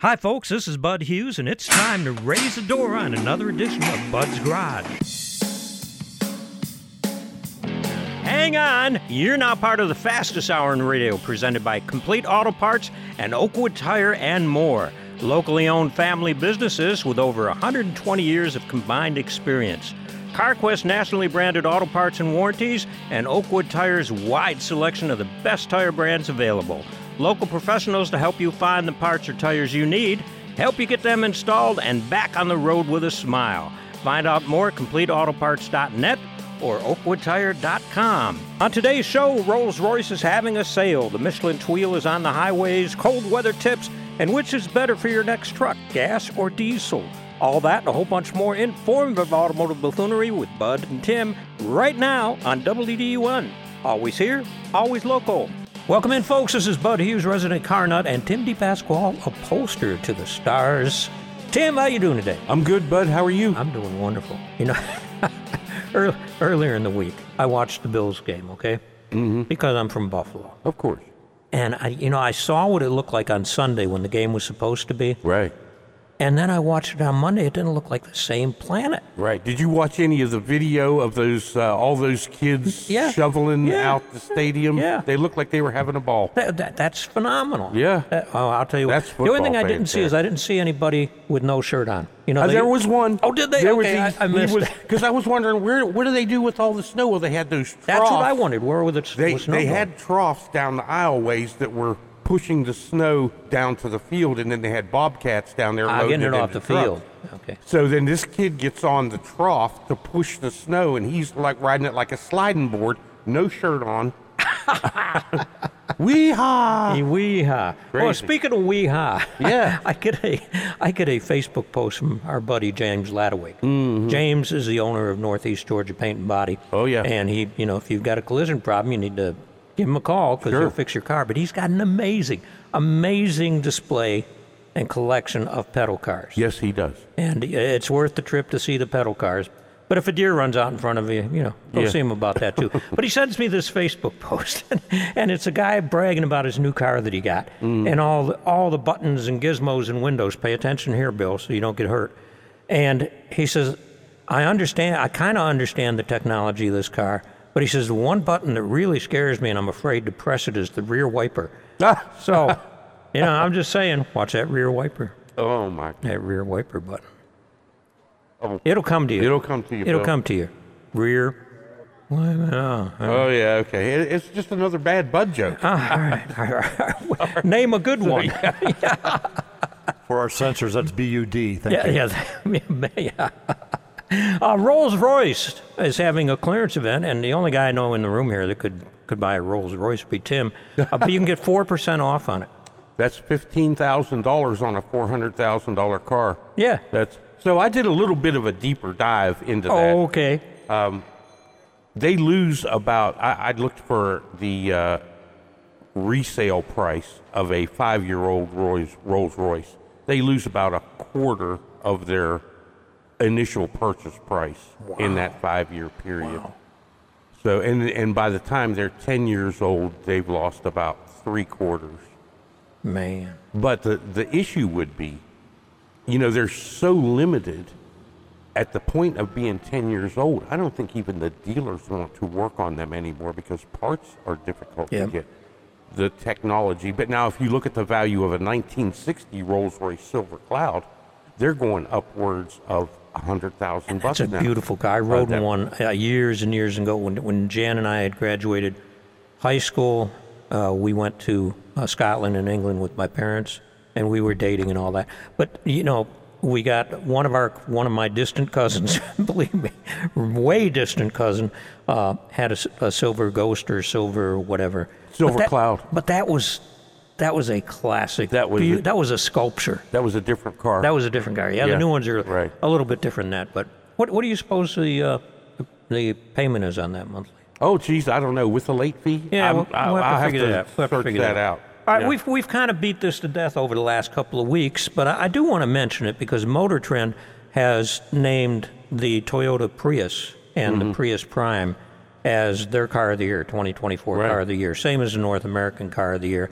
Hi, folks, this is Bud Hughes, and it's time to raise the door on another edition of Bud's Garage. Hang on! You're now part of the fastest hour in radio, presented by Complete Auto Parts and Oakwood Tire and more. Locally owned family businesses with over 120 years of combined experience. CarQuest nationally branded auto parts and warranties, and Oakwood Tire's wide selection of the best tire brands available. Local professionals to help you find the parts or tires you need, help you get them installed and back on the road with a smile. Find out more at CompleteAutoparts.net or oakwoodtire.com. On today's show, Rolls-Royce is having a sale. The Michelin Tweel is on the highways, cold weather tips, and which is better for your next truck, gas or diesel? All that and a whole bunch more informative automotive buffoonery with Bud and Tim right now on WDUN. Always here, always local. Welcome in, folks. This is Bud Hughes, resident car nut, and Tim DePasquale, upholster to the stars. Tim, how you doing today? I'm good, bud. How are you? I'm doing wonderful. You know, earlier in the week, I watched the Bills game, okay? Mm-hmm. Because I'm from Buffalo. Of course. And, I, you know, I saw what it looked like on Sunday when the game was supposed to be. Right. And then I watched it on Monday. It didn't look like the same planet. Right. Did you watch any of the video of those uh, all those kids Yeah. shoveling Yeah. out the stadium? Yeah. They looked like they were having a ball. That, that, that's phenomenal. Yeah. That- oh, I'll tell you That's what. The only thing I didn't see is. I didn't see anybody with no shirt on. You know, Uh, they- there was one. Oh, did they? There was Okay, I- I missed. Because I was wondering where what do they do with all the snow? Well, they had those. Troughs. That's what I wondered. Where were the They was snow they had troughs down the aisleways that were pushing the snow down to the field, and then they had bobcats down there Ah, loading getting it off the trucks. field. Okay. So then this kid gets on the trough to push the snow, and he's like riding it like a sliding board, no shirt on. Weehaw! Weehaw. Well, Crazy. speaking of weehaw, Yeah. I get a I get a Facebook post from our buddy James Ladaway. James is the owner of Northeast Georgia Paint and Body. Mm-hmm. Oh, yeah. And he, you know, if you've got a collision problem, you need to give him a call because Sure. he'll fix your car. But he's got an amazing, amazing display and collection of pedal cars. Yes, he does. And it's worth the trip to see the pedal cars. But if a deer runs out in front of you, you know, go Yeah. see him about that too. but he sends me this Facebook post, and it's a guy bragging about his new car that he got, Mm. and all the, all the buttons and gizmos and windows. Pay attention here, Bill, so you don't get hurt. And he says, I understand. I kind of understand the technology of this car, but he says the one button that really scares me, and I'm afraid to press it, is the rear wiper. Ah! So, you know, I'm just saying, watch that rear wiper, Oh my! that rear wiper button. Oh. It'll come to you. It'll come to you. It'll Bill. come to you. Rear. Oh, Oh yeah, okay. It, it's just another bad bud joke. Ah, all right. All right. All right. Name a good one. For our censors, that's B-U-D. Thank Yeah, you. yeah. yeah. Uh, Rolls Royce is having a clearance event, and the only guy I know in the room here that could, could buy a Rolls Royce would be Tim. Uh, but you can get 4% off on it. That's fifteen thousand dollars on a four hundred thousand dollar car. Yeah. That's so. I did a little bit of a deeper dive into that. Oh, okay. they lose about I, I looked for the uh, resale price of a five-year-old Rolls, Rolls Royce. They lose about a quarter of their initial purchase price in that five-year period. Wow. So, and and by the time they're ten years old, they've lost about three quarters. Man. But the, the issue would be, you know, they're so limited at the point of being 10 years old. I don't think even the dealers want to work on them anymore because parts are difficult Yeah. to get. The technology. But now, if you look at the value of a 1960 Rolls Royce Silver Cloud, they're going upwards of a hundred thousand bucks It's a now. beautiful car. I rode in one uh, years and years ago when, when Jan and I had graduated high school. Uh, we went to uh, Scotland and England with my parents, and we were dating and all that. But you know, we got one of our one of my distant cousins, believe me, way distant cousin, uh, had a, silver ghost or silver whatever. But Silver that- Cloud. But that was that was a classic. That was a- that was a sculpture. That was a different car. That was a different car. Yeah, Yeah, the new ones are right. a little bit different than that. But what what do you suppose the uh, the payment is on that monthly? oh, geez, I don't know. With the late fee? Yeah, we'll, I- we'll have I'll to figure that out. We'll have to search figure that out. All right, Yeah. we've we've kind of beat this to death over the last couple of weeks, but I, I do want to mention it because Motor Trend has named the Toyota Prius and Mm-hmm. the Prius Prime as their car of the year, 2024 Right. car of the year, same as the North American car of the year.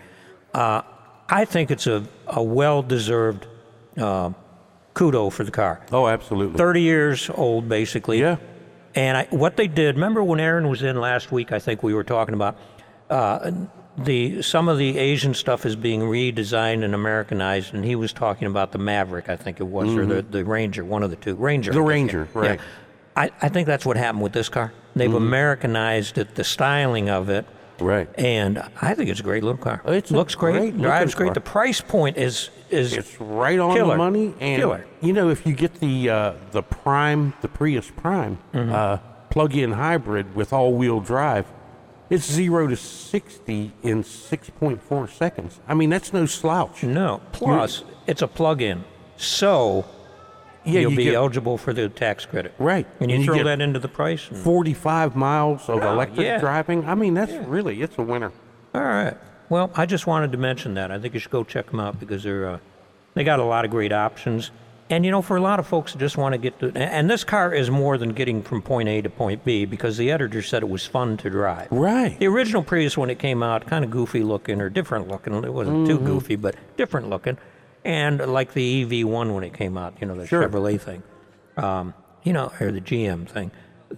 Uh, I think it's a, a well deserved uh, kudo for the car. Oh, absolutely. 30 years old, basically. Yeah. And I, what they did, remember when Aaron was in last week? I think we were talking about uh, the some of the Asian stuff is being redesigned and Americanized, and he was talking about the Maverick, I think it was, or the, the Ranger, one of the two, Ranger. Mm-hmm. The I Ranger, yeah. right. Yeah. I, I think that's what happened with this car. They've Mm-hmm. Americanized it, the styling of it, Right. and I think it's a great little car. It looks great, great drives great. car. The price point is is It's right on Killer. the money, and Killer. you know if you get the uh, the Prime, the Prius Prime Mm-hmm. uh, plug-in hybrid with all-wheel drive, it's zero to sixty in six point four seconds. I mean that's no slouch. no. Plus, it's a plug-in, so Yeah, you'll you be get eligible for the tax credit. Right. And you And you throw get- that into the price. and- forty-five miles of electric yeah. driving. I mean that's really it's a winner. all right. Well, I just wanted to mention that. I think you should go check them out because they're uh, they got a lot of great options. And you know, for a lot of folks that just want to get to, and this car is more than getting from point A to point B because the editor said it was fun to drive. Right. The original Prius, when it came out, kind of goofy looking or different looking. It wasn't too goofy, but different looking. And like the EV1 when it came out, you know, the Sure. Chevrolet thing, um, you know, or the GM thing.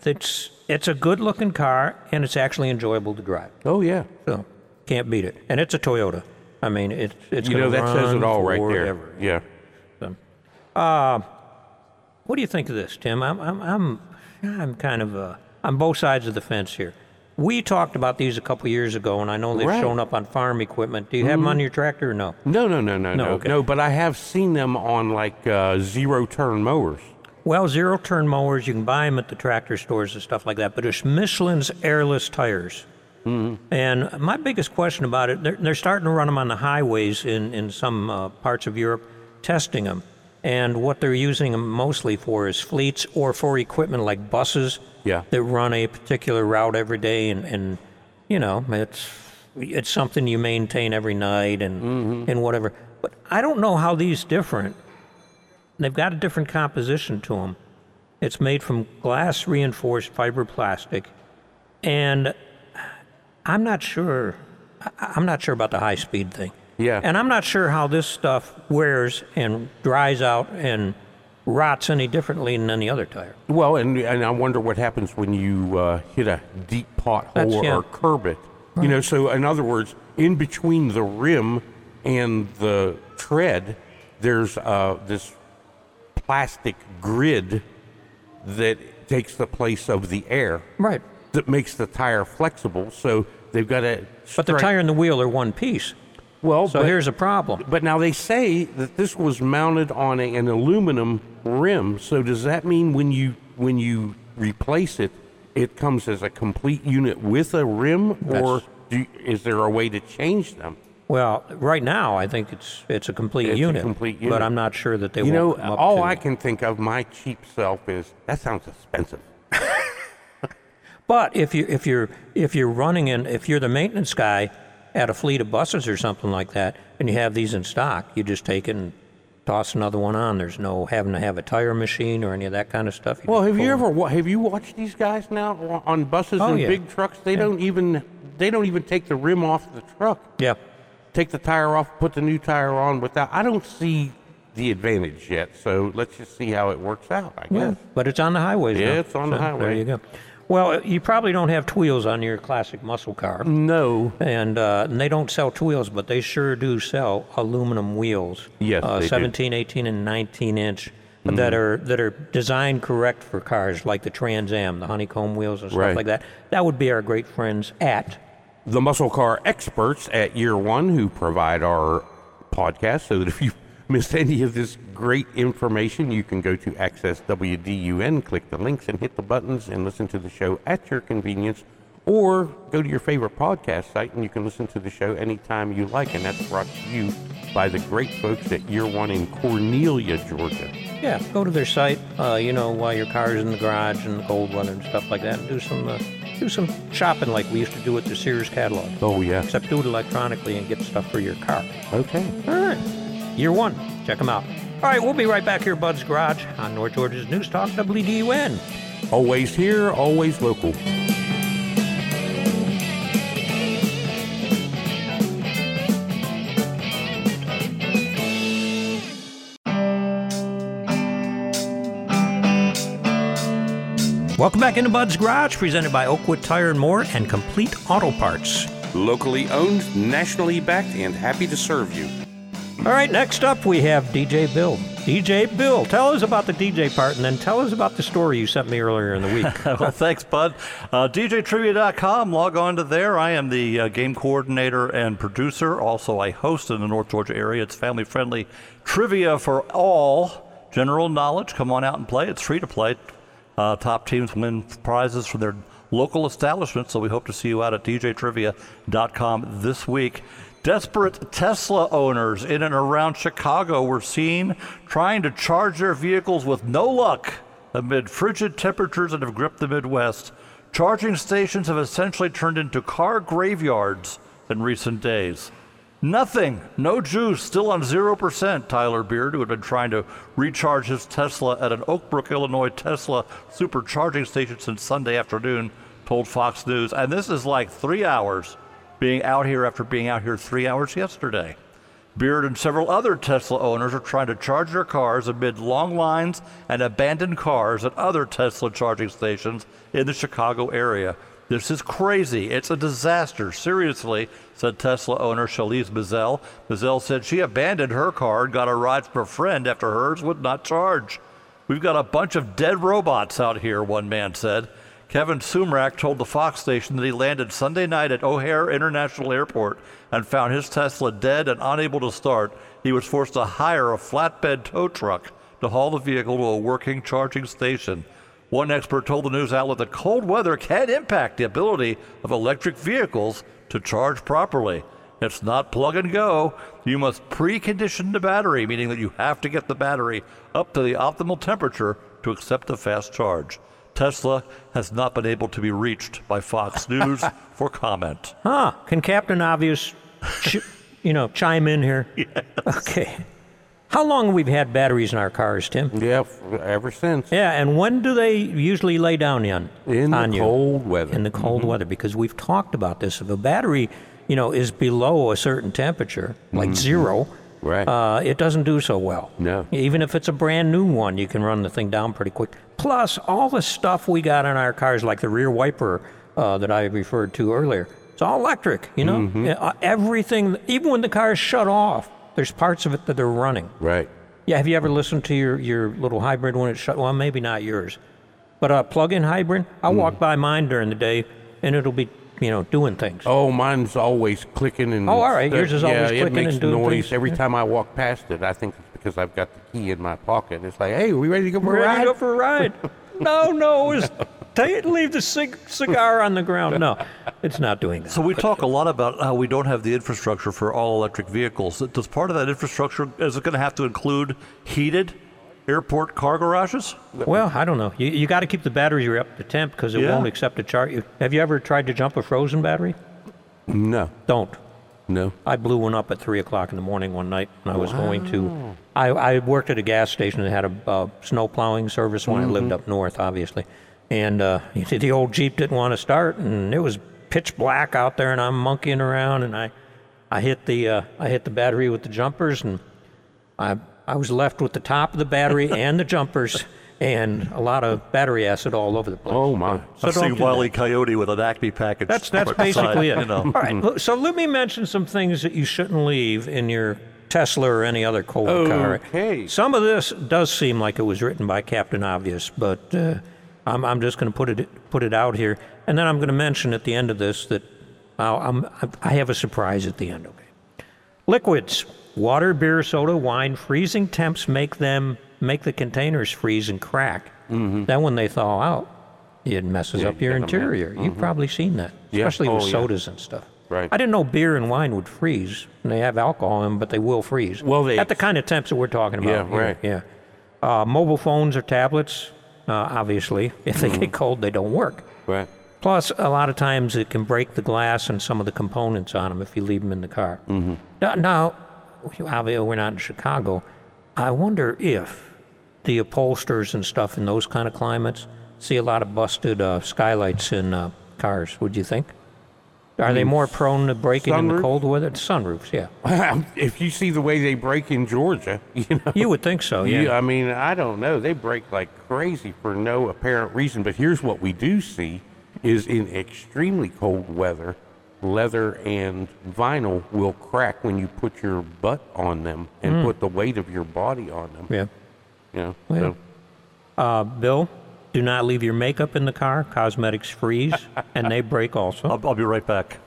It's it's a good looking car and it's actually enjoyable to drive. Oh yeah. So can't beat it. And it's a Toyota. I mean, it's it's You know that says it all right there. forever. Yeah. What do you think of this, Tim? I'm I'm I'm, I'm kind of uh, on both sides of the fence here. We talked about these a couple years ago, and I know they've Right. Mm-hmm. shown up on farm equipment. Do you have them on your tractor or no? No, no, no, no, No, no, okay. no. But I have seen them on like uh, zero-turn mowers. Well, zero turn mowers, you can buy them at the tractor stores and stuff like that, but it's Michelin's airless tires. And my biggest question about it, they're, they're starting to run them on the highways in, in some uh, parts of Europe, testing them. And what they're using them mostly for is fleets or for equipment like buses Yeah. that run a particular route every day. And, and you know, it's, it's something you maintain every night and, mm-hmm. and whatever. But I don't know how these different. They've got a different composition to them. It's made from glass reinforced fiber plastic, and I'm not sure. I'm not sure about the high speed thing. Yeah. And I'm not sure how this stuff wears and dries out and rots any differently than any other tire. Well, and and I wonder what happens when you uh, hit a deep pothole or, yeah. or curb it. You know, so in other words, in between the rim and the tread, there's uh, this plastic grid that takes the place of the air Right. that makes the tire flexible. So they've got to. But the tire and the wheel are one piece. Well, So but, here's a problem. But now they say that this was mounted on a, an aluminum rim. So does that mean when you when you replace it, it comes as a complete unit with a rim, or That's- do you, is there a way to change them? Well, right now I think it's it's a complete It's a complete unit. But. I'm not sure that they You know, won't come up all to- I can think of my cheap self is that sounds expensive. But if you if you're if you're running in if you're the maintenance guy at a fleet of buses or something like that, and you have these in stock, you just take it and toss another one on. There's no having to have a tire machine or any of that kind of stuff. Well, have you ever wa- have you watched these guys now on buses Oh, and yeah. big trucks? They don't even they don't even take the rim off the truck. Yeah. take the tire off, put the new tire on without. I don't see the advantage yet. So let's just see how it works out. I guess. Yeah, but it's on the highways. Yeah, now. it's on the So, There highway. you go. Well, you probably don't have wheels on your classic muscle car, No. and, uh, and they don't sell wheels, but they sure do sell aluminum wheels. Yes, uh, they do. Mm-hmm. 17, 18, and 19 inch that are that are designed correct for cars like the Trans Am, the honeycomb wheels and stuff Right. like that. That would be our great friends at. The muscle car experts at Year One who provide our podcast, so that if you missed any of this great information, you can go to Access WDUN, click the links, and hit the buttons and listen to the show at your convenience. Or go to your favorite podcast site and you can listen to the show anytime you like. And that's brought to you by the great folks at Year One in Cornelia, Georgia. Yeah, go to their site. Uh, you know, while your car is in the garage in the cold weather and stuff like that, and do some uh, do some shopping like we used to do at the Sears catalog. Oh, yeah. Except do it electronically and get stuff for your car. Okay. All right year one. Check them out. All right, we'll be right back here, Bud's Garage, on North Georgia's News Talk, WDUN. Always here, always local. Welcome back into Bud's Garage, presented by Oakwood Tire and More and Complete Auto Parts. Locally owned, nationally backed, and happy to serve you. All right, next up we have DJ Bill. DJ Bill, tell us about the DJ part and then tell us about the story you sent me earlier in the week. well, thanks, Bud. Uh, DJTrivia.com, log on to there. I am the uh, game coordinator and producer. Also, I host in the North Georgia area. It's family friendly trivia for all. General knowledge. Come on out and play. It's free to play. Uh, top teams win prizes from their local establishments. So we hope to see you out at DJTrivia.com this week. Desperate Tesla owners in and around Chicago were seen trying to charge their vehicles with no luck amid frigid temperatures that have gripped the Midwest. Charging stations have essentially turned into car graveyards in recent days. Nothing, no juice, still on 0%. Tyler Beard, who had been trying to recharge his Tesla at an Oak Brook, Illinois Tesla supercharging station since Sunday afternoon, told Fox News. And this is like three hours being out here after being out here three hours yesterday. Beard and several other Tesla owners are trying to charge their cars amid long lines and abandoned cars at other Tesla charging stations in the Chicago area. This is crazy. It's a disaster. Seriously, said Tesla owner Shalise Mazel. Mazel said she abandoned her car and got a ride from a friend after hers would not charge. We've got a bunch of dead robots out here, one man said. Kevin Sumrak told the Fox station that he landed Sunday night at O'Hare International Airport and found his Tesla dead and unable to start. He was forced to hire a flatbed tow truck to haul the vehicle to a working charging station. One expert told the news outlet that cold weather can impact the ability of electric vehicles to charge properly. It's not plug and go. You must precondition the battery, meaning that you have to get the battery up to the optimal temperature to accept a fast charge. Tesla has not been able to be reached by Fox News for comment. Huh? Can Captain Obvious, ch- you know, chime in here? Yes. Okay. How long we've we had batteries in our cars, Tim? Yeah, ever since. Yeah, and when do they usually lay down on, In on the you? cold weather. In the cold mm-hmm. weather, because we've talked about this. If a battery, you know, is below a certain temperature, like mm-hmm. zero, Right. uh, it doesn't do so well. No. Even if it's a brand new one, you can run the thing down pretty quick. Plus, all the stuff we got in our cars, like the rear wiper uh, that I referred to earlier, it's all electric. You know, Mm-hmm. Uh, everything. Even when the car is shut off, there's parts of it that are running. Right. Yeah, have you ever listened to your, your little hybrid when it's shut? Well, maybe not yours, but a plug-in hybrid. I'll walk by mine during the day, and it'll be you know doing things. Oh, mine's always clicking and. Oh, all right. Yours is yeah, always it clicking makes and doing noise things. every Yeah. time I walk past it. I think it's because I've got the key in my pocket. It's like, hey, are we ready to go for We're a ready ride? to go for a ride. no, no, it was, take, leave the cig- cigar on the ground. No, it's not doing that. So we talk a lot about how we don't have the infrastructure for all electric vehicles. Does part of that infrastructure is it going to have to include heated airport car garages? Well, I don't know. You, you got to keep the batteries up to temp because it Yeah. won't accept a charge. Have you ever tried to jump a frozen battery? No, Don't. no. I blew one up at three o'clock in the morning one night when I was going to. I, I worked at a gas station that had a uh, snow plowing service when I lived up north, obviously, and uh, the old Jeep didn't want to start, and it was pitch black out there, and I'm monkeying around, and I, I hit the uh, I hit the battery with the jumpers, and I I was left with the top of the battery and the jumpers, and a lot of battery acid all over the place. Oh, my. So I see don't seen do Wile that. Coyote with an Acme package. That's that's beside, basically it. You know. All right. So let me mention some things that you shouldn't leave in your Tesla or any other cold car. Okay. Some of this does seem like it was written by Captain Obvious, but uh, I'm I'm just going to put it put it out here, and then I'm going to mention at the end of this that I'll, I'm I have a surprise at the end. Okay. Liquids: water, beer, soda, wine. Freezing temps make them make the containers freeze and crack. Then when they thaw out, it messes up your you get a mess. interior. You've probably seen that, Yeah. especially with Oh, yeah. sodas and stuff. Right. I didn't know beer and wine would freeze. And they have alcohol in them, but they will freeze. Well, they- at the kind of temps that we're talking about. Yeah, right. Yeah. Uh, mobile phones or tablets, uh, obviously, if they Mm-hmm. get cold, they don't work. Right. Plus, a lot of times it can break the glass and some of the components on them if you leave them in the car. Mm-hmm. Now, now, obviously, we're not in Chicago. I wonder if the upholsters and stuff in those kind of climates see a lot of busted uh, skylights in uh, cars. Would you think? Are they more prone to breaking in the cold weather? Sunroofs, yeah. if you see the way they break in Georgia, you know. You would think so, yeah. You- I mean, I don't know. They break like crazy for no apparent reason. But here's what we do see: is in extremely cold weather, leather and vinyl will crack when you put your butt on them and put the weight of your body on them. Yeah. You Yeah. so Uh, Bill, do not leave your makeup in the car. Cosmetics freeze, and they break also. I'll, I'll be right back.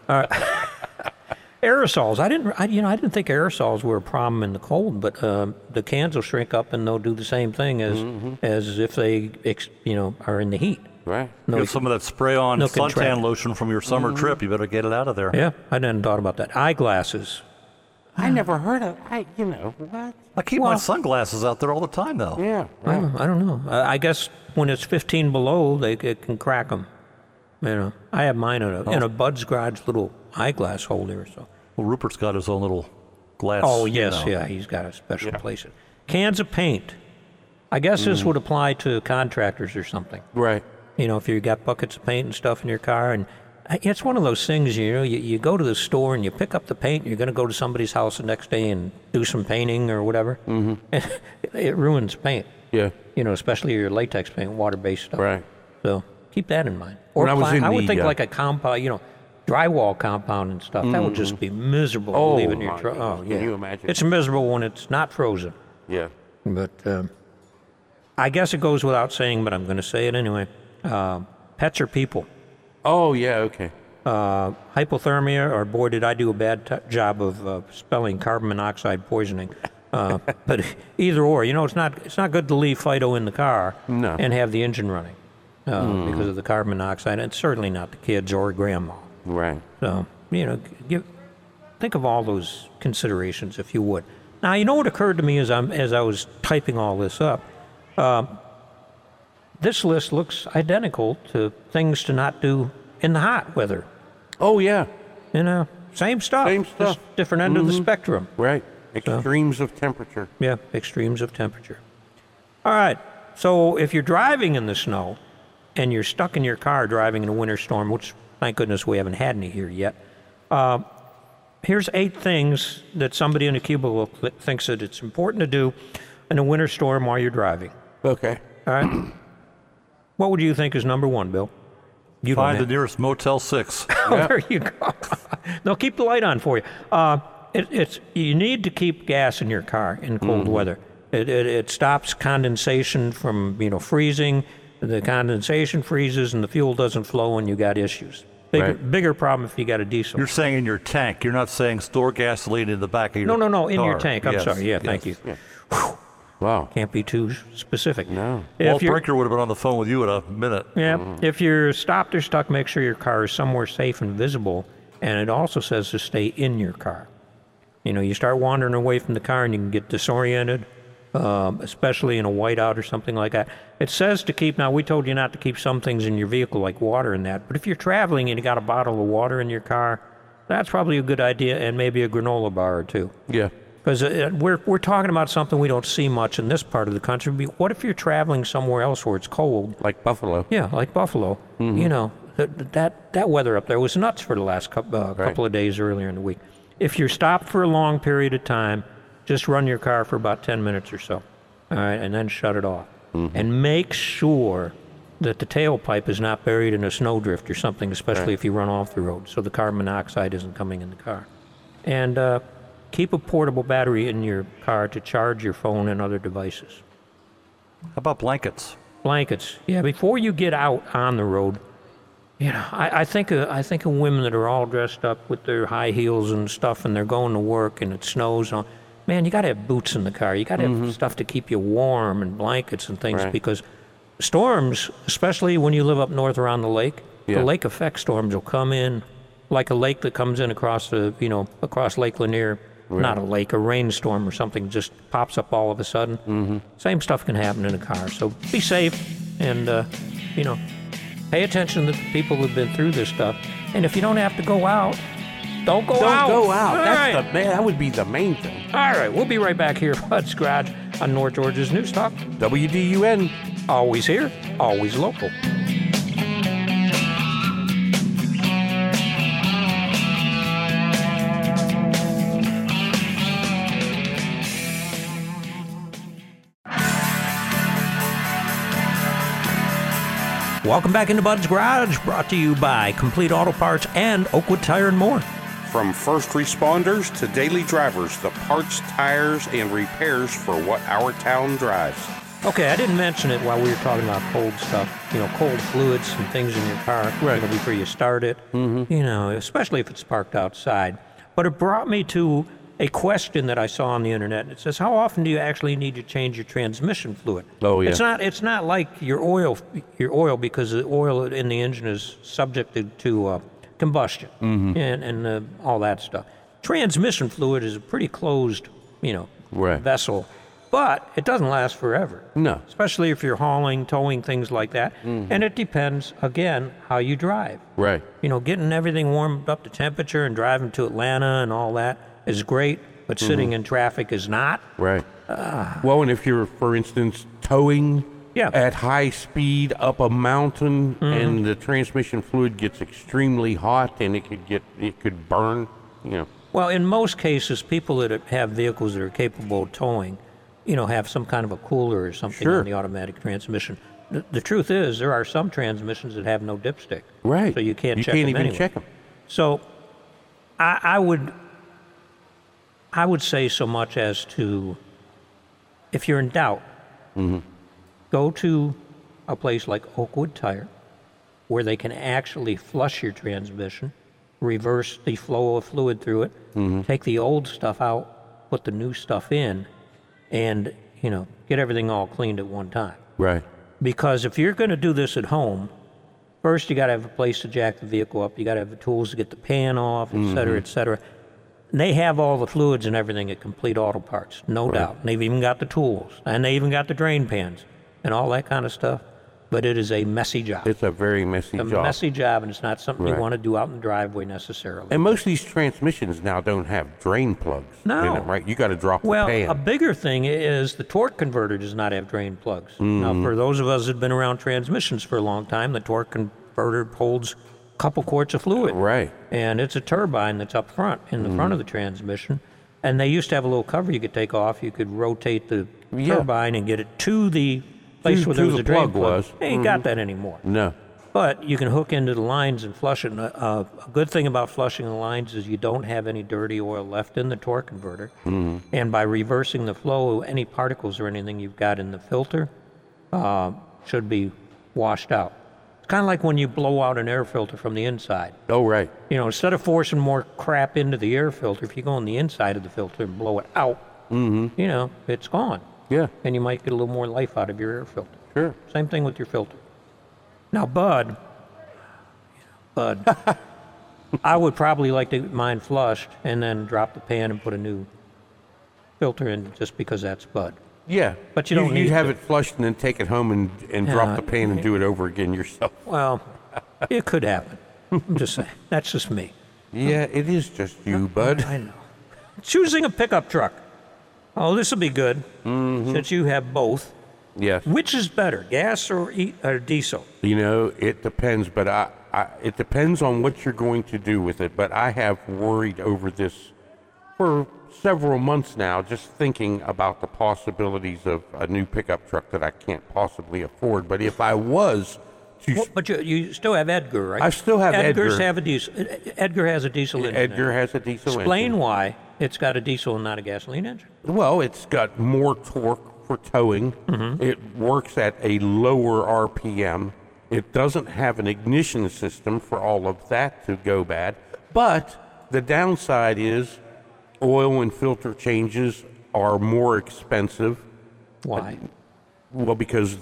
Aerosols. I didn't. I, you know, I didn't think aerosols were a problem in the cold, but um, the cans will shrink up and they'll do the same thing as Mm-hmm. as if they, ex, you know, are in the heat. Right. No, Get some of that spray-on No suntan contract. lotion from your summer Mm-hmm. trip. You better get it out of there. Yeah, I hadn't thought about that. Eyeglasses. I never heard of. I, you know what? I keep my sunglasses out there all the time, though. Yeah. I Right. don't, I don't know. I, I guess when it's 15 below, they it can crack them. You know, I have mine in a, in a Bud's Garage little eyeglass holder. So. Well, Rupert's got his own little glass. Oh you yes, know. yeah, he's got a special Yeah. place. Cans of paint. I guess this would apply to contractors or something. Right. You know, if you've got buckets of paint and stuff in your car, and it's one of those things. You know, you, you go to the store and you pick up the paint. You're going to go to somebody's house the next day and do some painting or whatever. Mm-hmm. it ruins paint. Yeah. You know, especially your latex paint, water-based stuff. Right. So keep that in mind. Or I was pla- in I would the, think uh, like a compound. You know, drywall compound and stuff. That would just be miserable Oh, leaving your truck. Oh yeah. Can you imagine? It's miserable when it's not frozen. Yeah. But um, I guess it goes without saying, but I'm going to say it anyway. Uh, pets are people. Oh yeah. Okay. Uh, hypothermia, or boy, did I do a bad t- job of uh, spelling carbon monoxide poisoning. Uh, but either or, you know, it's not it's not good to leave Fido in the car No. and have the engine running uh, because of the carbon monoxide. And certainly not the kids or grandma. Right. So, you know, give, think of all those considerations if you would. Now, you know what occurred to me as, I'm, as I was typing all this up? This list looks identical to things to not do in the hot weather. Oh yeah. You know, same stuff. Same just stuff. different end of the spectrum. Right. Extremes of temperature. Yeah, extremes of temperature. All right. So if you're driving in the snow and you're stuck in your car driving in a winter storm, which thank goodness we haven't had any here yet, uh, here's eight things that somebody in a cubicle thinks that it's important to do in a winter storm while you're driving. Okay. All right. what would you think is number one, Bill? You Find the nearest Motel 6. Oh, there you go. They'll keep the light on for you. Uh, it, it's you need to keep gas in your car in cold weather. It, it, it stops condensation from you know freezing. The condensation freezes and the fuel doesn't flow, and you got issues. Bigger, Right. bigger problem if you got a diesel. You're saying in your tank. You're not saying store gasoline in the back of your no, no, no, in your tank. I'm Yes, sorry. Yeah, thank you. yes. Wow. Can't be too specific. No. If Walt Brinker would have been on the phone with you in a minute. Yeah. Mm-hmm. If you're stopped or stuck, make sure your car is somewhere safe and visible. And it also says to stay in your car. You know, you start wandering away from the car and you can get disoriented, um, especially in a whiteout or something like that. It says to keep, now we told you not to keep some things in your vehicle like water and that, but if you're traveling and you got a bottle of water in your car, that's probably a good idea and maybe a granola bar or two. Yeah. Because uh, we're, we're talking about something we don't see much in this part of the country. What if you're traveling somewhere else where it's cold Like Buffalo. yeah, like Buffalo. You know, that, that that weather up there was nuts for the last couple, uh, couple of days earlier in the week. If you're stopped for a long period of time, just run your car for about 10 minutes or so. All right, and then shut it off. And make sure that the tailpipe is not buried in a snowdrift or something, especially if you run off the road, so the carbon monoxide isn't coming in the car. And uh, keep a portable battery in your car to charge your phone and other devices How about blankets? blankets. Yeah, before you get out on the road, you know, I, I think of, I think of women that are all dressed up with their high heels and stuff, and they're going to work, and it snows. On, man, you got to have boots in the car. You got to have mm-hmm. stuff to keep you warm and blankets and things Right. because storms, especially when you live up north around the lake, Yeah. the lake effect storms will come in like a lake that comes in across the, you know, across Lake Lanier. Not a lake, a rainstorm or something just pops up all of a sudden. Mm-hmm. Same stuff can happen in a car. So be safe and, uh, you know, pay attention to the people who've been through this stuff. And if you don't have to go out, don't go out. Don't go out. All That's right. the man. That would be the main thing. All right, we'll be right back here, Bud's Garage on North Georgia's News Talk. WDUN. Always here, always local. Welcome back into Bud's Garage, brought to you by Complete Auto Parts and Oakwood Tire and More. From first responders to daily drivers, the parts, tires, and repairs for what our town drives. Okay, I didn't mention it while we were talking about cold stuff. You know, cold fluids and things in your car. Right. You know, before you start it. Mm-hmm. You know, especially if it's parked outside. But it brought me to a question that I saw on the internet. It says, "How often do you actually need to change your transmission fluid?" Oh, yeah. It's not. It's not like your oil. Your oil because the oil in the engine is subjected to uh, combustion Mm-hmm. and and uh, all that stuff. Transmission fluid is a pretty closed, you know, Right. vessel, but it doesn't last forever. No. Especially if you're hauling, towing, things like that. And it depends, again, how you drive. Right. You know, getting everything warmed up to temperature and driving to Atlanta and all that is great, but mm-hmm. sitting in traffic is not. Right. Ah. well, and if you're, for instance, towing Yeah. at high speed up a mountain mm-hmm. and the transmission fluid gets extremely hot and it could get it could burn, you know. Well, in most cases, people that have vehicles that are capable of towing, you know, have some kind of a cooler or something Sure. on the automatic transmission. The, the truth is, there are some transmissions that have no dipstick. Right. So you can't you check can't them even anyway. check them. So I, I would I would say so much as to if you're in doubt, mm-hmm. go to a place like Oakwood Tire where they can actually flush your transmission, reverse the flow of fluid through it, mm-hmm. take the old stuff out, put the new stuff in, and you know, get everything all cleaned at one time. Right. Because if you're going to do this at home, first you got to have a place to jack the vehicle up. You got to have the tools to get the pan off, et cetera, mm-hmm. et cetera. They have all the fluids and everything at Complete Auto Parts, no doubt. And they've even got the tools, and they even got the drain pans and all that kind of stuff. But it is a messy job. It's a very messy a job. A messy job, and it's not something you want to do out in the driveway necessarily. and most of these transmissions now don't have drain plugs in No. them, right? You got to drop Well, a bigger thing is the torque converter does not have drain plugs. Now, mm-hmm. for those of us that have been around transmissions for a long time, the torque converter holds couple quarts of fluid. Right. And it's a turbine that's up front, in the front of the transmission. And they used to have a little cover you could take off. You could rotate the Yeah. turbine and get it to the place mm, To- where there was the a drain plug was. They ain't got mm-hmm. that anymore. No. But you can hook into the lines and flush it. And a, a good thing about flushing the lines is you don't have any dirty oil left in the torque converter. Mm-hmm. And by reversing the flow, any particles or anything you've got in the filter uh, should be washed out. It's kind of like when you blow out an air filter from the inside. Oh, right. You know, instead of forcing more crap into the air filter, if you go on the inside of the filter and blow it out, mm-hmm. you know, it's gone. Yeah. And you might get a little more life out of your air filter. Sure. Same thing with your filter. Now, Bud, Bud, I would probably like to get mine flushed and then drop the pan and put a new filter in just because that's Bud. Yeah. But you don't you need have to. it flushed and then take it home and, and Yeah. drop the pan and do it over again yourself. Well, it could happen. I'm just saying. That's just me. Yeah, it is just you, bud. I know. Choosing a pickup truck. Oh, this will be good mm-hmm. since you have both. Yes. Which is better, gas or, e- or diesel? You know, it depends, but I, I, it depends on what you're going to do with it. But I have worried over this for several months now, just thinking about the possibilities of a new pickup truck that I can't possibly afford. But if I was to, Well, but you, you still have Edgar, right? I still have Edgar's Edgar. have a diesel. Edgar has a diesel engine. Edgar now. has a diesel Explain engine. why it's got a diesel and not a gasoline engine. Well, it's got more torque for towing. Mm-hmm. It works at a lower RPM. It doesn't have an ignition system for all of that to go bad. But the downside is oil and filter changes are more expensive. Why? Well, because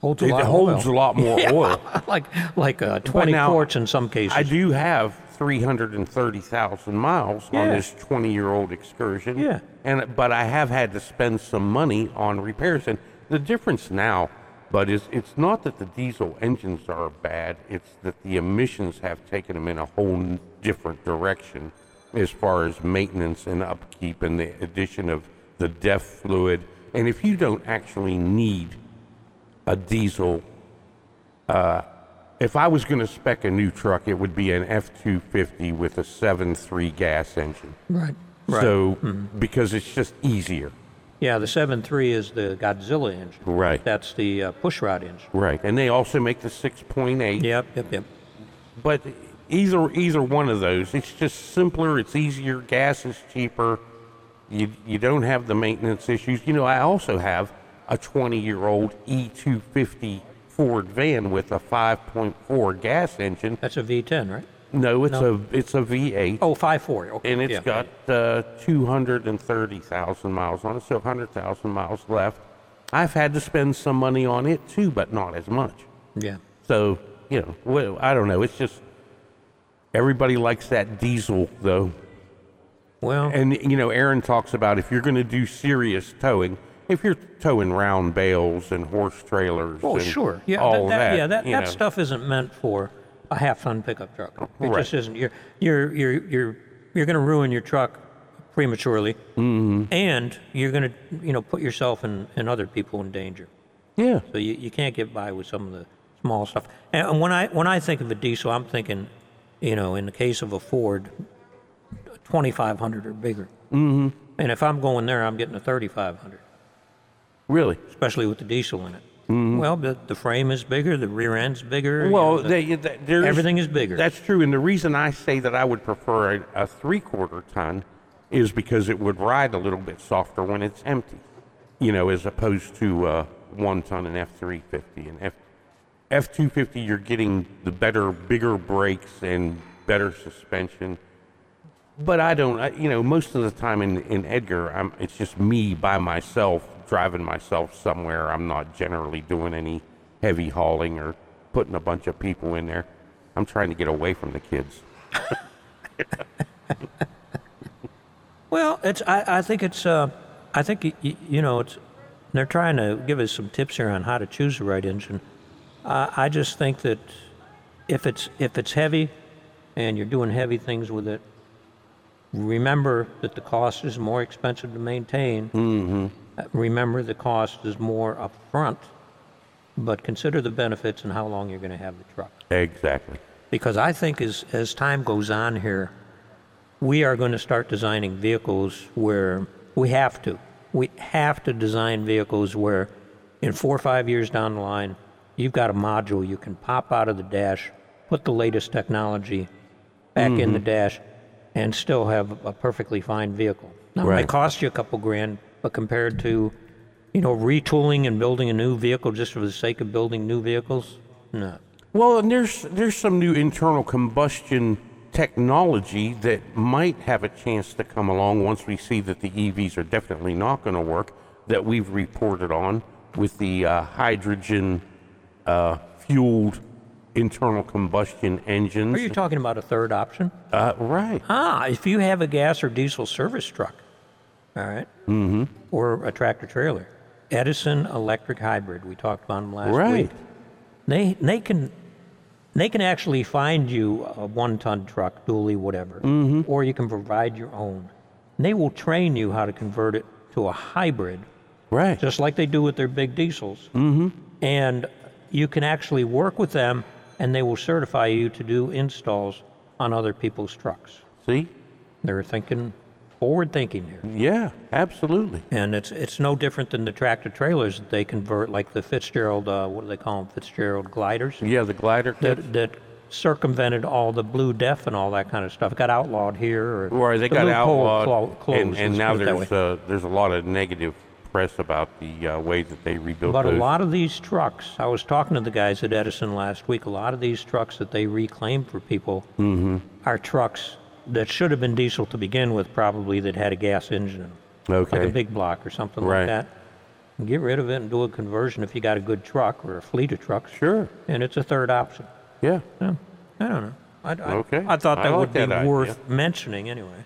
Holds a it lot holds a lot more oil. like like uh, 20 now, quarts in some cases. I do have 330,000 miles on this 20-year-old excursion. Yeah. And but I have had to spend some money on repairs and the difference now but is it's not that the diesel engines are bad, it's that the emissions have taken them in a whole different direction as far as maintenance and upkeep and the addition of the DEF fluid. And if you don't actually need a diesel if I was going to spec a new truck, it would be an F 250 with a 7.3 gas engine. right. Right. So, because it's just easier. Yeah, the 7.3 is the Godzilla engine. Right. That's the uh, pushrod engine. Right. And they also make the 6.8. Yep, yep, yep. But either either one of those, it's just simpler. It's easier. Gas is cheaper. You you don't have the maintenance issues. You know, I also have a 20 year old E250 Ford van with a 5.4 gas engine. That's a V10, right? No, it's No. a it's a V8. Oh, 5.4. Okay. and it's yeah. got uh, 230,000 miles on it, so 100,000 miles left. I've had to spend some money on it too, but not as much. Yeah. So, you know, well, I don't know. It's just everybody likes that diesel, though. Well, And, you know, Aaron talks about if you're going to do serious towing, if you're towing round bales and horse trailers, oh, sure. Yeah, all that, that, yeah, that, that know. stuff isn't meant for a half-ton pickup truck. It Right. just isn't. You're you're you're you're you're going to ruin your truck prematurely, mm-hmm. and you're going to you know put yourself and, and other people in danger. Yeah, So you, you can't get by with some of the small stuff. And when I when I think of a diesel, I'm thinking, you know, in the case of a Ford, 2500 or bigger. Mm-hmm. And if I'm going there, I'm getting a 3500, really. especially with the diesel in it. Well, the, the frame is bigger, the rear end's bigger. you Well, know, the- they, they, everything is bigger. That's true, and the reason I say that I would prefer a, a three-quarter ton is because it would ride a little bit softer when it's empty, you know, as opposed to uh, one ton and F three fifty and F F two fifty. You're getting the better, bigger brakes and better suspension. But I don't, I, you know, most of the time in, in Edgar, I'm, it's just me by myself driving myself somewhere. I'm not generally doing any heavy hauling or putting a bunch of people in there. I'm trying to get away from the kids. Well, it's. I, I think it's. Uh, I think y- y- you know it's. They're trying to give us some tips here on how to choose the right engine. Uh, I just think that if it's if it's heavy, and you're doing heavy things with it, remember that the cost is more expensive to maintain. Mm-hmm. Remember the cost is more upfront, but consider the benefits and how long you're going to have the truck Exactly. because I think as, as time goes on here, we are going to start designing vehicles where we have to. We have to design vehicles where in four or five years down the line, you've got a module you can pop out of the dash, put the latest technology back in the dash, and still have a perfectly fine vehicle. Now, it Right. might cost you a couple grand, but compared to, you know, retooling and building a new vehicle just for the sake of building new vehicles, no. Well, and there's there's some new internal combustion technology that might have a chance to come along once we see that the EVs are definitely not going to work. That we've reported on with the uh, hydrogen uh, fueled internal combustion engines. Are you talking about a third option? uh, right. Ah, if you have a gas or diesel service truck, all right, mm-hmm. or a tractor trailer, Edison electric hybrid, we talked about them last Right. week. They they can they can actually find you a one-ton truck, dually, whatever, mm-hmm. or you can provide your own. They will train you how to convert it to a hybrid, Right. just like they do with their big diesels. Mm-hmm. And you can actually work with them, and they will certify you to do installs on other people's trucks. See? They're thinking forward thinking here. Yeah, absolutely. And it's it's no different than the tractor trailers that they convert, like the Fitzgerald, uh, what do they call them, Fitzgerald gliders, Yeah, the glider kits. that, that circumvented all the blue def and all that kind of stuff. It got outlawed here. Or Or they the got outlawed, clo- closed, and, and now put it that there's uh, there's a lot of negative press about the uh, way that they rebuilt But a lot of these trucks, I was talking to the guys at Edison last week, a lot of these trucks that they reclaimed for people Mm-hmm. are trucks that should have been diesel to begin with, probably that had a gas engine in them. Okay. like a big block or something Right. like that. And get rid of it and do a conversion if you got a good truck or a fleet of trucks. Sure. And it's a third option. Yeah. Yeah, I don't know. I, I, Okay. I thought I that like would be that worth mentioning anyway.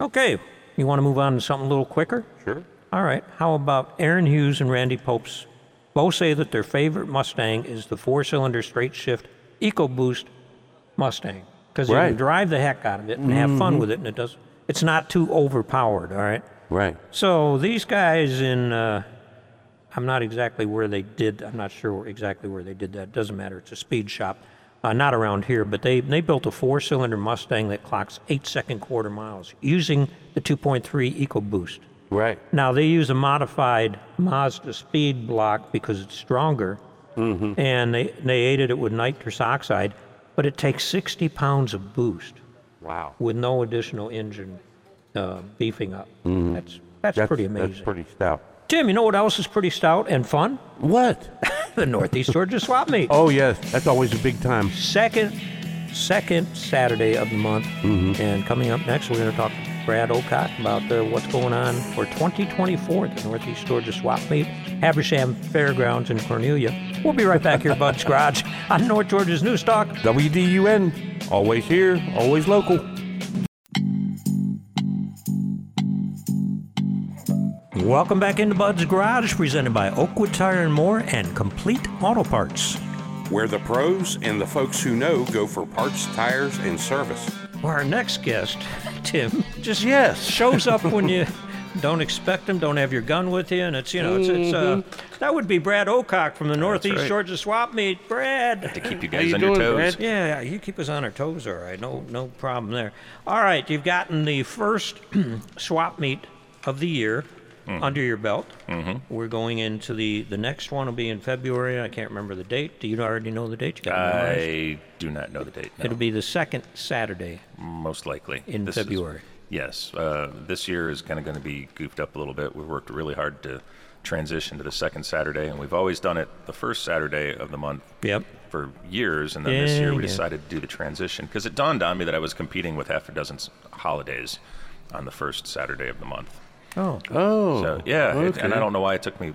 Okay. You want to move on to something a little quicker? Sure. All right. How about Aaron Hughes and Randy Popes both say that their favorite Mustang is the four-cylinder straight shift EcoBoost Mustang because you Right. can drive the heck out of it and have fun with it, and it does. It's not too overpowered. All right. Right. So these guys in, uh, I'm not exactly where they did. I'm not sure exactly where they did that. Doesn't matter. It's a speed shop, uh, not around here. But they they built a four-cylinder Mustang that clocks eight second quarter miles using the 2.3 EcoBoost. Right. Now they use a modified Mazda speed block because it's stronger, mm-hmm. and they they aided it with nitrous oxide, but it takes 60 pounds of boost Wow. with no additional engine uh, beefing up. Mm-hmm. That's, that's That's pretty amazing. That's pretty stout. Tim, you know what else is pretty stout and fun? What? The Northeast Georgia Swap Meet. Oh yes, that's always a big time. Second second Saturday of the month, mm-hmm. and coming up next, we're going to talk Brad Ocock about uh, what's going on for 2024 at the Northeast Georgia Swap Meet, Habersham Fairgrounds in Cornelia. We'll be right back here, at Bud's Garage, on North Georgia's News Talk. WDUN, always here, always local. Welcome back into Bud's Garage, presented by Oakwood Tire and More and Complete Auto Parts. where the pros and the folks who know go for parts, tires, and service. Well, our next guest, Tim, just Yes. shows up when you don't expect him, don't have your gun with you, and it's you know it's, it's uh, that would be Brad Ocock from the Northeast right. Georgia Swap Meet. Brad, to keep you guys you on your toes. Brad? yeah, yeah, you keep us on our toes, all right. No, no problem there. All right, you've gotten the first swap meet of the year Hmm. under your belt. Mm-hmm. We're going into the the next one will be in February. I can't remember the date. Do you already know the date? You got? I do not know the date. No. It'll be the second Saturday. most likely in This is- February. yes, uh, this year is kind of going to be goofed up a little bit. We've worked really hard to transition to the second Saturday, and we've always done it the first Saturday of the month Yep. for years. And then this year we yeah. decided to do the transition because it dawned on me that I was competing with half a dozen holidays on the first Saturday of the month. Oh, Oh. So yeah, it- and. I don't know why it took me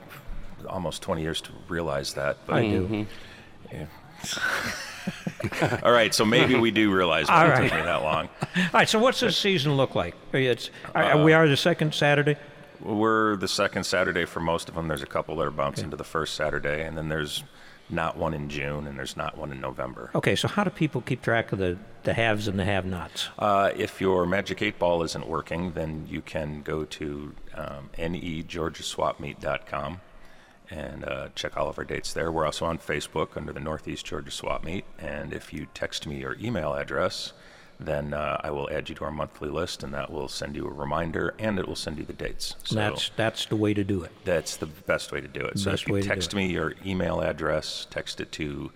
almost 20 years to realize that. But I mm-hmm. do. all right, so maybe we do realize why All it right. took me that long. All right. So, what's this season look like? It's are, we uh, are the second Saturday. We're the second Saturday for most of them. There's a couple that are bouncing to the first Saturday, and then there's not one in June, and there's not one in November. Okay. So, how do people keep track of the the haves and the have-nots? Uh, if your Magic 8 Ball isn't working, then you can go to um, negeorgiaswapmeet.com and uh, check all of our dates there. We're also on Facebook under the Northeast Georgia Swap Meet, and if you text me your email address, then uh, I will add you to our monthly list, and that will send you a reminder, and it will send you the dates. So that's that's the way to do it. That's the best way to do it. So Best if you way to do text me your email address, text it to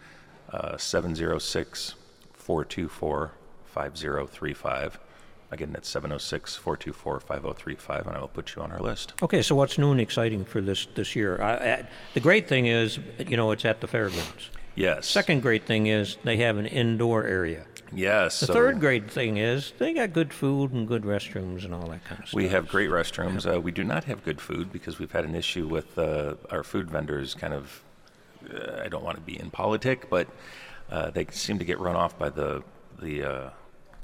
uh, 706 424 5035. Again, that's 706 424 5035, and I will put you on our list. Okay. So, what's new and exciting for this this year? I, I, the great thing is, you know, it's at the fairgrounds. Yes. Second great thing is they have an indoor area. Yes. The so third great thing is they got good food and good restrooms and all that kind of stuff. We have great restrooms. Uh, we do not have good food because we've had an issue with uh, our food vendors. Kind of, uh, I don't want to be in politic, but uh, they seem to get run off by the the uh,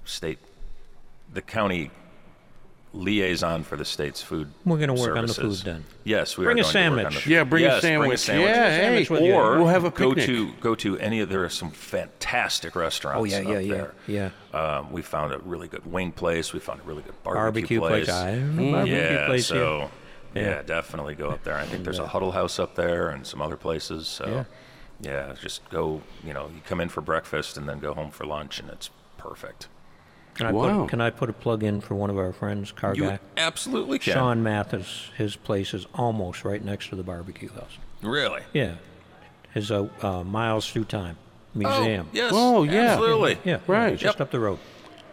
state, the county liaison for the state's food. We're gonna work on the services. food then. Yes, we Bring are a going to work on sandwich. the Yeah, bring a yes, sandwich. Bring a sandwich. Yeah, hey, Sandwich with you. Or we'll have a go picnic. to go to any of there are some fantastic restaurants. Oh yeah, yeah, up yeah, there. yeah. Um, we found a really good wing place. We found a really good Barbecue place. I have a barbecue yeah, place so here. yeah. Yeah. definitely go up there. I think there's a huddle house up there and some other places. So yeah. just go. You know, you come in for breakfast and then go home for lunch, and it's perfect. Can I Wow. put can I put a plug in for one of our friends, car You guy? absolutely can. Sean Mathis, his place is almost right next to the barbecue house. really? Yeah, his uh, uh, Miles Through Time Museum. Oh, yes. Oh, yeah. Absolutely. Yeah, Right. just up the road.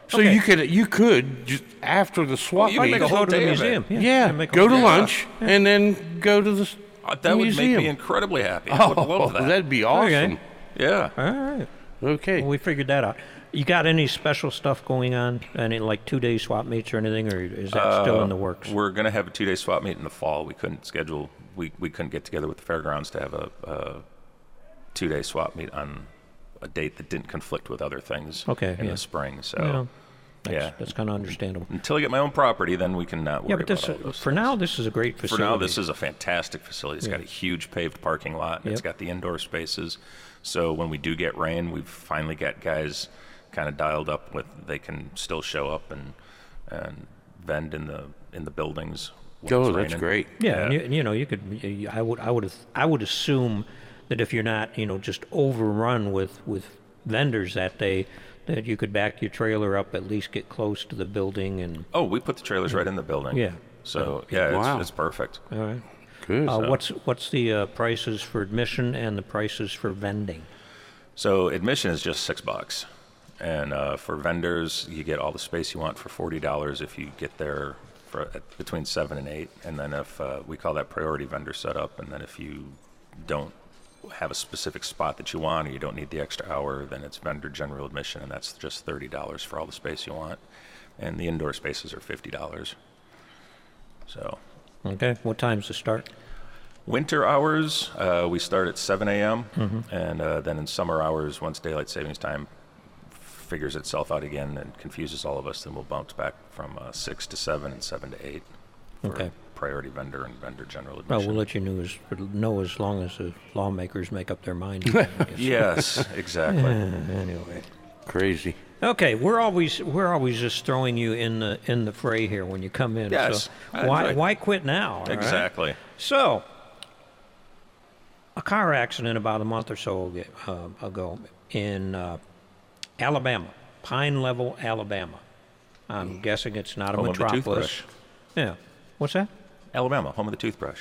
So Okay. you could you could just after the swap you meet, make a Go whole to the day of it. museum. Yeah, yeah, make go to whole day. lunch and then go to the, s- Uh, that would museum. make me incredibly happy. I would Oh, love that. that'd be awesome. Okay. yeah. All right. Okay. Well, we figured that out. You got any special stuff going on? Any like two day swap meets or anything, or is that uh, still in the works? We're going to have a two-day swap meet in the fall. We couldn't schedule. We, we couldn't get together with the fairgrounds to have a, a two-day swap meet on a date that didn't conflict with other things. Okay, In yeah. the spring, so Well, that's, yeah. that's kind of understandable. Until I get my own property, then we can not worry Yeah, but this about for things. now, this is a great facility. For now, this is a fantastic facility. It's got a huge paved parking lot. And It's Yep. got the indoor spaces. So when we do get rain, we've finally got guys kind of dialed up with they can still show up and and vend in the in the buildings. Oh, that's raining. great. Yeah, and you, you know, you could. you- you- I would. I would. I would assume that if you're not, you know, just overrun with with vendors that day, that you could back your trailer up, at least get close to the building, and Oh, we put the trailers right in the building. yeah, So yeah, it's, Wow. it's perfect. All right. Good. Uh, what's what's the uh, prices for admission and the prices for vending? So admission is just six bucks, and uh, for vendors, you get all the space you want for forty dollars if you get there for at between seven and eight, and then if uh, we call that priority vendor setup, and then if you don't have a specific spot that you want or you don't need the extra hour, then it's vendor general admission, and that's just thirty dollars for all the space you want, and the indoor spaces are fifty dollars. So Okay. What time's the start? Winter hours, uh, we start at 7 a.m. Mm-hmm. And uh, then in summer hours, once daylight savings time figures itself out again and confuses all of us, then we'll bounce back from uh, 6 to 7 and 7 to 8 for Okay. priority vendor and vendor general Well, we'll let you know as, know as long as the lawmakers make up their mind. Yes, exactly. anyway. Crazy. Okay, we're always we're always just throwing you in the in the fray here when you come in. Yes, So why enjoy- why quit now? all right? exactly. So, a car accident about a month or so uh, ago in uh, Alabama, Pine Level, Alabama. I'm guessing it's not a Home of the metropolis. toothbrush. Yeah. What's that? Alabama, home of the toothbrush.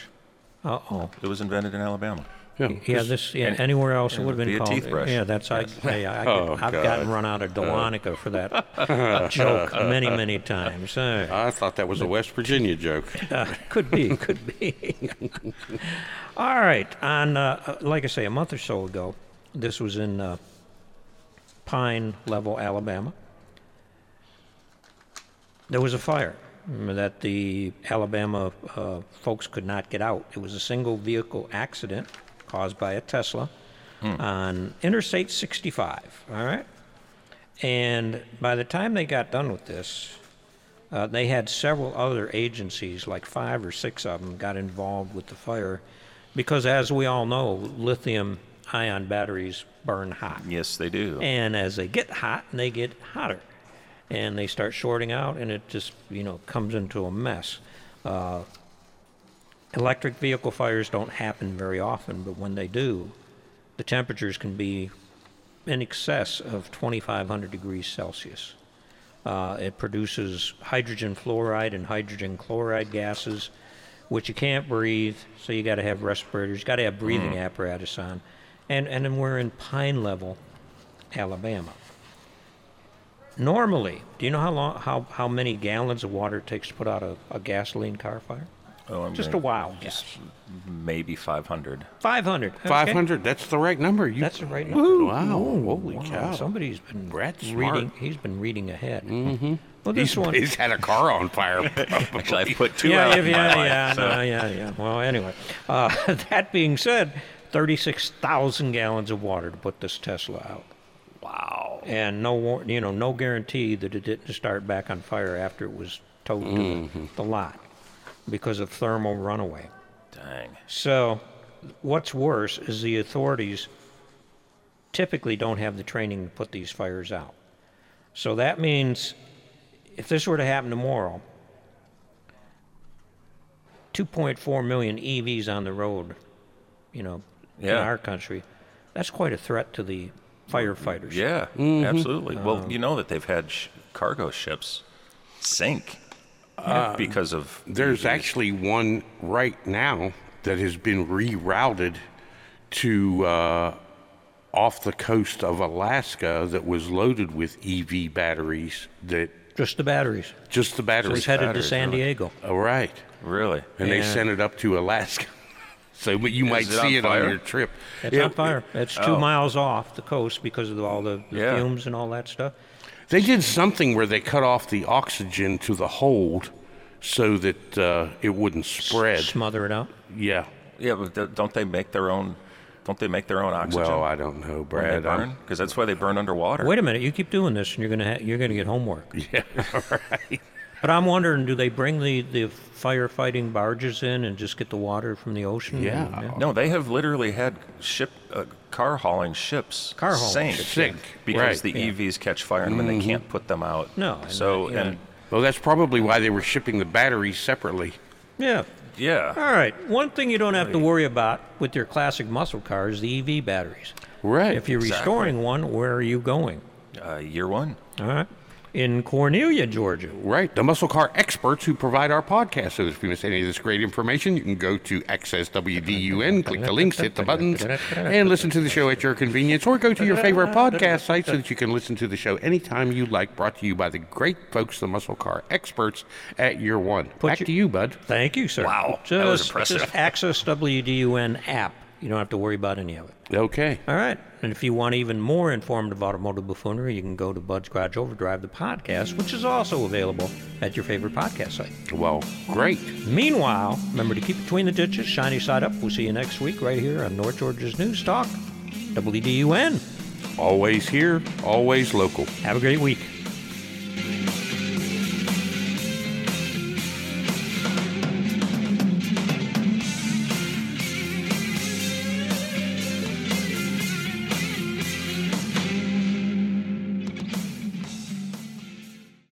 Uh oh. It was invented in Alabama. Yeah. Yeah, this. Yeah, and- anywhere else it would have been a called. teeth brush. Yeah, that's I. I, I Oh, I've God. gotten run out of Dahlonega for that joke many, many times. Uh, I thought that was a West Virginia joke. Uh, could be, could be. All right. On, uh, uh, like I say, a month or so ago, this was in uh, Pine Level, Alabama. There was a fire that the Alabama uh, folks could not get out. It was a single vehicle accident caused by a Tesla on Interstate 65. All right. And by the time they got done with this, uh, they had several other agencies, like five or six of them, got involved with the fire because, as we all know, lithium ion batteries burn hot. Yes, they do. And as they get hot, they get hotter. And they start shorting out, and it just, you know, comes into a mess. Uh, electric vehicle fires don't happen very often, but when they do, the temperatures can be in excess of 2,500 degrees Celsius. Uh, it produces hydrogen fluoride and hydrogen chloride gases, which you can't breathe. So you got to have respirators. You got to have breathing apparatus on, and and we're in Pine Level, Alabama. Normally, do you know how long how how many gallons of water it takes to put out a, a gasoline car fire? Oh, I'm Just a gonna- wild guess. Maybe 500. Five hundred. 500. That's the right number. You, That's the right number. Wow. Holy Wow, cow. Somebody's been Brad's reading. smart. He's been reading ahead. Mm-hmm. Well, this He's, one. he's had a car on fire. Actually, I've put two yeah, out yeah, in my yeah, life, yeah, so- no, yeah, yeah. Well, anyway, uh, that being said, thirty-six thousand gallons of water to put this Tesla out, Wow. and no, war- you know, no guarantee that it didn't start back on fire after it was towed to the, mm-hmm. the lot because of thermal runaway. Dang. So, what's worse is the authorities typically don't have the training to put these fires out. So that means if this were to happen tomorrow, 2.4 million EVs on the road, you know, in Yeah. our country, that's quite a threat to the firefighters. Yeah, Mm-hmm. absolutely. Um, well, you know that they've had sh- cargo ships sink Uh, because of There's EVs. actually one right now that has been rerouted to uh, off the coast of Alaska that was loaded with EV batteries. That Just the batteries. just the So batteries. it's headed to batteries, San really. Diego. Oh, right. really. And they sent it up to Alaska. So you might it see it fire? on your trip. It's It- on fire. It's two oh. miles off the coast because of all the, the Yeah. fumes and all that stuff. They did something where they cut off the oxygen to the hold so that uh, it wouldn't spread. Smother it out. Yeah. Yeah, but don't they make their own? Don't they make their own oxygen? Well, I don't know, when they Brad. Burn? Because that's why they burn underwater. Wait a minute, you keep doing this, and you're gonna ha- you're gonna get homework. Yeah, right. But I'm wondering, do they bring the, the firefighting barges in and just get the water from the ocean? Yeah. No, they have literally had ship uh, car hauling ships Car hauling sink, ships, Sink, because right. the Yeah. EVs catch fire and then they can't put them out. No, and, So yeah. and Well, that's probably why they were shipping the batteries separately. Yeah. yeah, All right. One thing you don't have to worry about with your classic muscle car is the EV batteries. Right. If you're Exactly. restoring one, where are you going? uh, year one. All right. In Cornelia, Georgia. Right, the muscle car experts who provide our podcast. So if you miss any of this great information, you can go to AccessWDUN, click the links, hit the buttons, and listen to the show at your convenience, or go to your favorite podcast site so that you can listen to the show anytime you like. Brought to you by the great folks, the muscle car experts at Year One. Back you- to you, bud. Thank you, sir. Wow, just, that was impressive. Just access WDUN app. You don't have to worry about any of it. Okay. All right. And if you want even more informative automotive buffoonery, you can go to Bud's Garage Overdrive, the podcast, which is also available at your favorite podcast site. Well, great. Meanwhile, remember to keep between the ditches, shiny side up. We'll see you next week right here on North Georgia's News Talk, WDUN. Always here, always local. Have a great week.